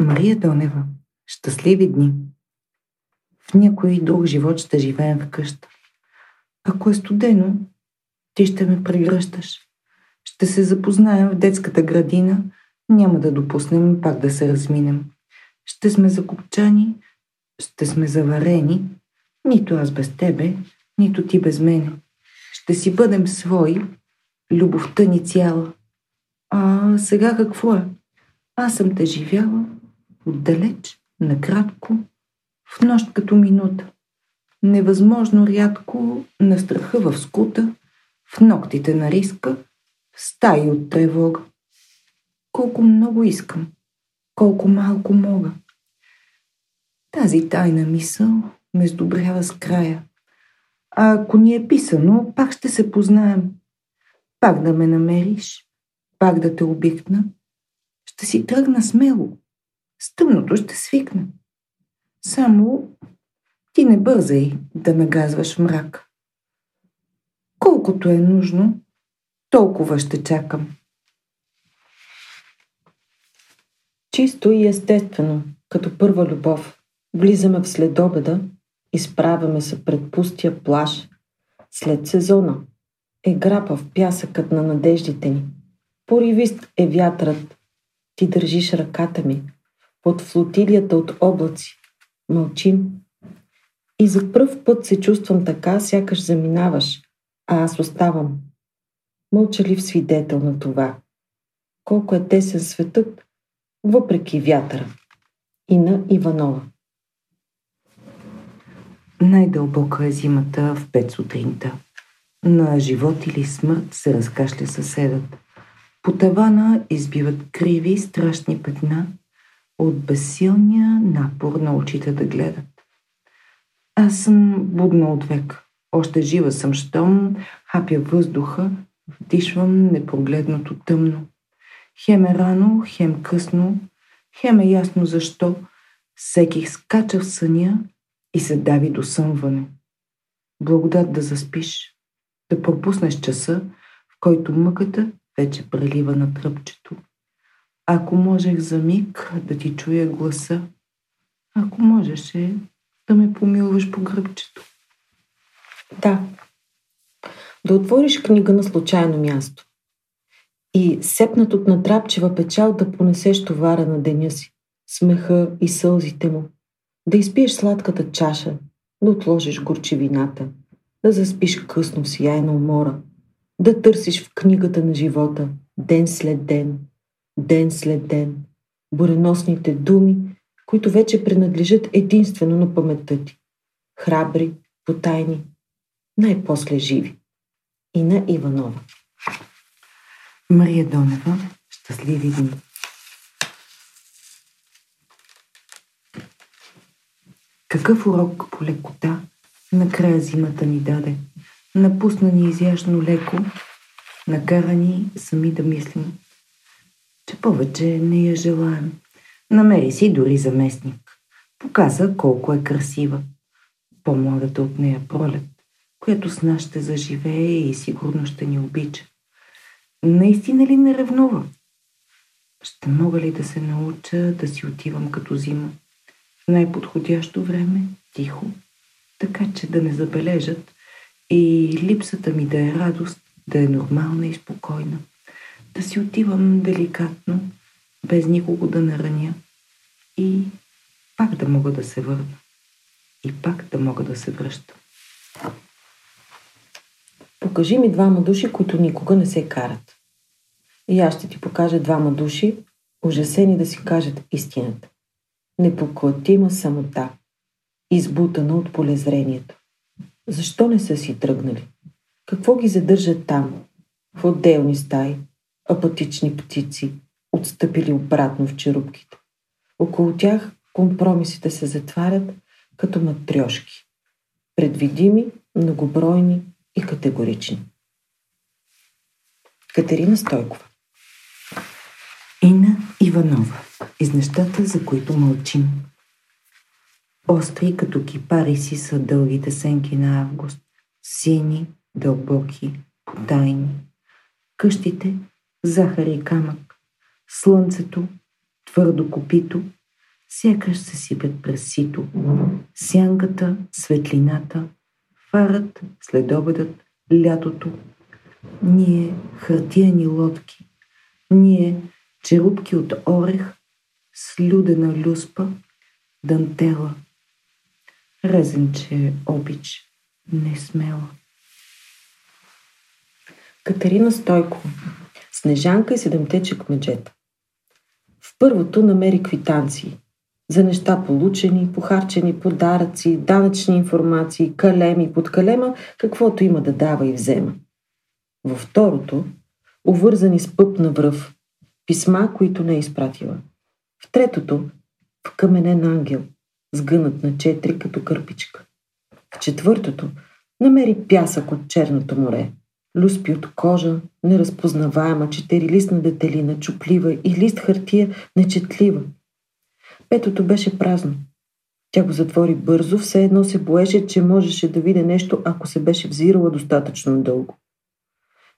Мария Донева. Щастливи дни. В някой друг живот ще живеем в къща. Ако е студено, ти ще ме прегръщаш. Ще се запознаем в детската градина, няма да допуснем пак да се разминем. Ще сме закопчани, ще сме заварени, нито аз без тебе, нито ти без мене. Ще си бъдем свои, любовта ни цяла. А сега какво е? Аз съм те живяла отдалеч, накратко, в нощ като минута. Невъзможно рядко на страха в скута, в ногтите на риска, в стаи от тревога. Колко много искам, колко малко мога. Тази тайна мисъл ме сдобрява с края. А ако ни е писано, пак ще се познаем. Пак да ме намериш, пак да те обикна. Ще си тръгна смело. С тъмното ще свикна. Само ти не бързай да нагазваш мрак. Колкото е нужно, толкова ще чакам. Чисто и естествено, като първа любов, влизаме в следобеда, изправяме се пред пустия плаж, след сезона. Е грапа в пясъкът на надеждите ни. Поривист е вятърът. Ти държиш ръката ми. Под флотилията от облаци. Мълчим. И за пръв път се чувствам така, сякаш заминаваш, а аз оставам. Мълчалив свидетел на това. Колко е тесен светът, въпреки вятъра. И на Иванова. Най-дълбока е зимата в пет сутринта. На живот или смърт се разкашля съседът. По тавана избиват криви, страшни петна от безсилния напор на очите да гледат. Аз съм будна от век. Още жива съм, щом хапя въздуха, вдишвам непрогледното тъмно. Хем е рано, хем късно, хем е ясно защо. Всеки скача в съня и се дави до съмване. Благодат да заспиш, да пропуснеш часа, в който мъката вече прелива на тръпчето. Ако можех за миг да ти чуя гласа, ако можеше да ме помилваш по гръбчето. Да. Да отвориш книга на случайно място. И сепнат от натрапчева печал да понесеш товара на деня си, смеха и сълзите му. Да изпиеш сладката чаша, да отложиш горчевината, да заспиш късно в сияйна умора, да търсиш в книгата на живота, ден след ден, ден след ден, буреносните думи, които вече принадлежат единствено на паметта ти. Храбри, потайни, най-после живи. И на Иванова. Мария Донева, щастливи дни. Какъв урок по лекота накрая зимата ни даде. Напусна ни изящно леко, накара ни сами да мислим, повече не я желаем. Намери си дори заместник. Показа колко е красива. По-младата от нея пролет, която с нас ще заживее и сигурно ще ни обича. Наистина ли не ревнува? Ще мога ли да се науча да си отивам като зима? В най-подходящо време, тихо, така че да не забележат и липсата ми да е радост, да е нормална и спокойна. Да си отивам деликатно, без никого да нараня и пак да мога да се върна. И пак да мога да се връщам. Покажи ми двама души, които никога не се карат. И аз ще ти покажа двама души, ужасени да си кажат истината. Непоклатима самота, избутана от полезрението. Защо не са си тръгнали? Какво ги задържа там, в отделни стаи, апатични птици, отстъпили обратно в черупките? Около тях компромисите се затварят като матрешки. Предвидими, многобройни и категорични. Катерина Стойкова Ина Иванова. Из нещата, за които мълчим. Остри като кипари си са дългите сенки на август. Сини, дълбоки, потайни. Къщите – захар и камък. Слънцето – твърдо копито, сякаш се сипят през сито. Сянката, светлината, фарът, следобедът, лятото. Ние хартияни лодки. Ние черупки от орех, слюдена люспа, дантела. Резенче обич, не смела. Катерина Стойкова. Снежанка и седемте чекмеджета. В първото намери квитанции за неща получени, похарчени подаръци, данъчни информации, калеми, под калема, каквото има да дава и взема. Във второто, увързани с пъп на връв, писма, които не е изпратила. В третото, в каменен ангел, сгънат на четири като кърпичка. В четвъртото, намери пясък от Черното море, люспи от кожа, неразпознаваема, четирилистна детелина, чуплива и лист хартия, нечетлива. Петото беше празно. Тя го затвори бързо, все едно се боеше, че можеше да види нещо, ако се беше взирала достатъчно дълго.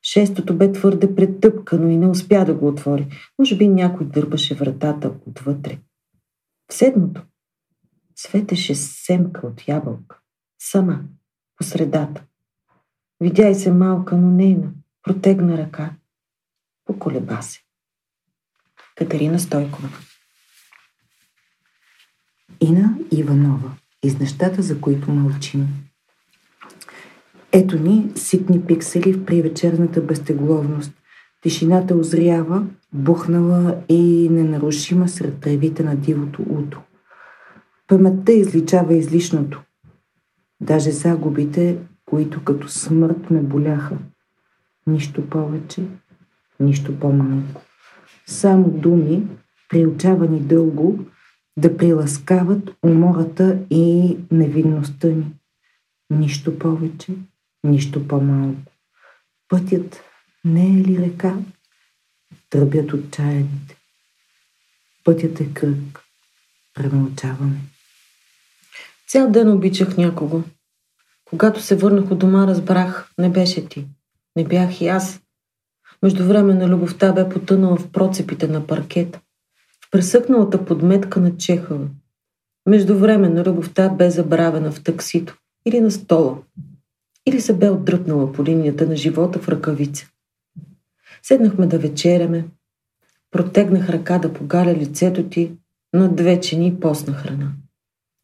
Шестото бе твърде претъпкано и не успя да го отвори. Може би някой дърбаше вратата отвътре. В седмото светеше семка от ябълка. Сама, по средата. Видя и се малка, но нейна. Протегна ръка. Поколеба се. Катерина Стойкова Ина Иванова. Из нещата, за които мълчим. Ето ни ситни пиксели в привечерната безтегловност. Тишината озрява, бухнала и ненарушима сред тревите на дивото утро. Паметта изличава излишното. Даже загубите, които като смърт ме боляха. Нищо повече, нищо по-малко. Само думи, приучавани дълго, да приласкават умората и невинността ни. Нищо повече, нищо по-малко. Пътят не е ли река? Тръбят отчаяните. Пътят е кръг. Премълчаваме. Цял ден обичах някого. Когато се върнах от дома, разбрах, не беше ти. Не бях и аз. Между време на любовта бе потънала в процепите на паркета, в пресъкналата подметка на Чехова. Между време на любовта бе забравена в таксито или на стола, или се бе отдръпнала по линията на живота в ръкавица. Седнахме да вечеряме, протегнах ръка да погаля лицето ти, на две чини постна храна.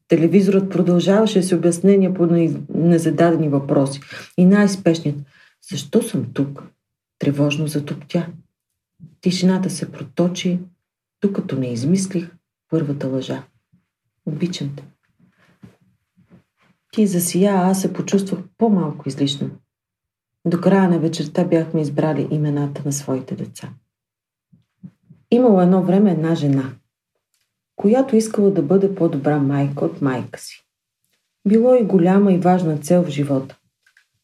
Телевизорът продължаваше с обяснения по незададени въпроси. И най-спешният – защо съм тук? Тревожно затоптя. Тишината се проточи, докато не измислих първата лъжа. Обичам те. Ти засия, а аз се почувствах по-малко излишно. До края на вечерта бяхме избрали имената на своите деца. Имало едно време една жена, която искала да бъде по-добра майка от майка си. Било и голяма и важна цел в живота.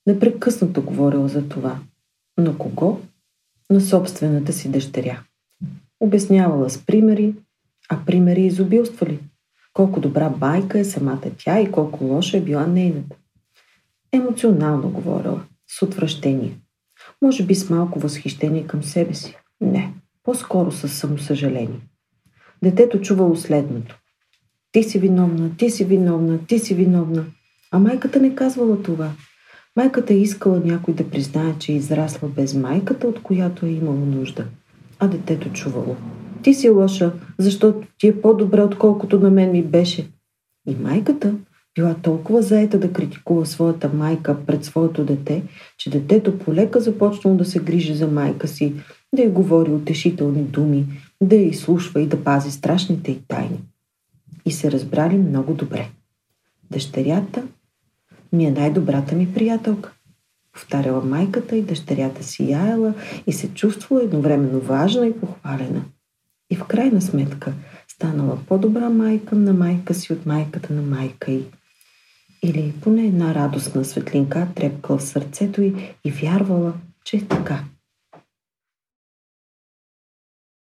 Непрекъснато говорила за това. Но кого? На собствената си дъщеря. Обяснявала с примери, а примери изобилствали колко добра байка е самата тя и колко лоша е била нейната. Емоционално говорила, с отвращение. Може би с малко възхищение към себе си. Не, по-скоро с самосъжаление. Детето чувало следното. Ти си виновна, ти си виновна, ти си виновна. А майката не казвала това. Майката е искала някой да признае, че е израсла без майката, от която е имало нужда. А детето чувало. Ти си лоша, защото ти е по-добре, отколкото на мен ми беше. И майката била толкова заета да критикува своята майка пред своето дете, че детето полека започнало да се грижи за майка си, да й говори утешителни думи, да я изслушва и да пази страшните й тайни. И се разбрали много добре. Дъщерята ми е най-добрата ми приятелка. Повтаряла майката и дъщерята си яела и се чувствала едновременно важна и похвалена – и в крайна сметка станала по-добра майка на майка си от майката на майка й. Или поне една радостна светлинка трепкала в сърцето й и вярвала, че е така.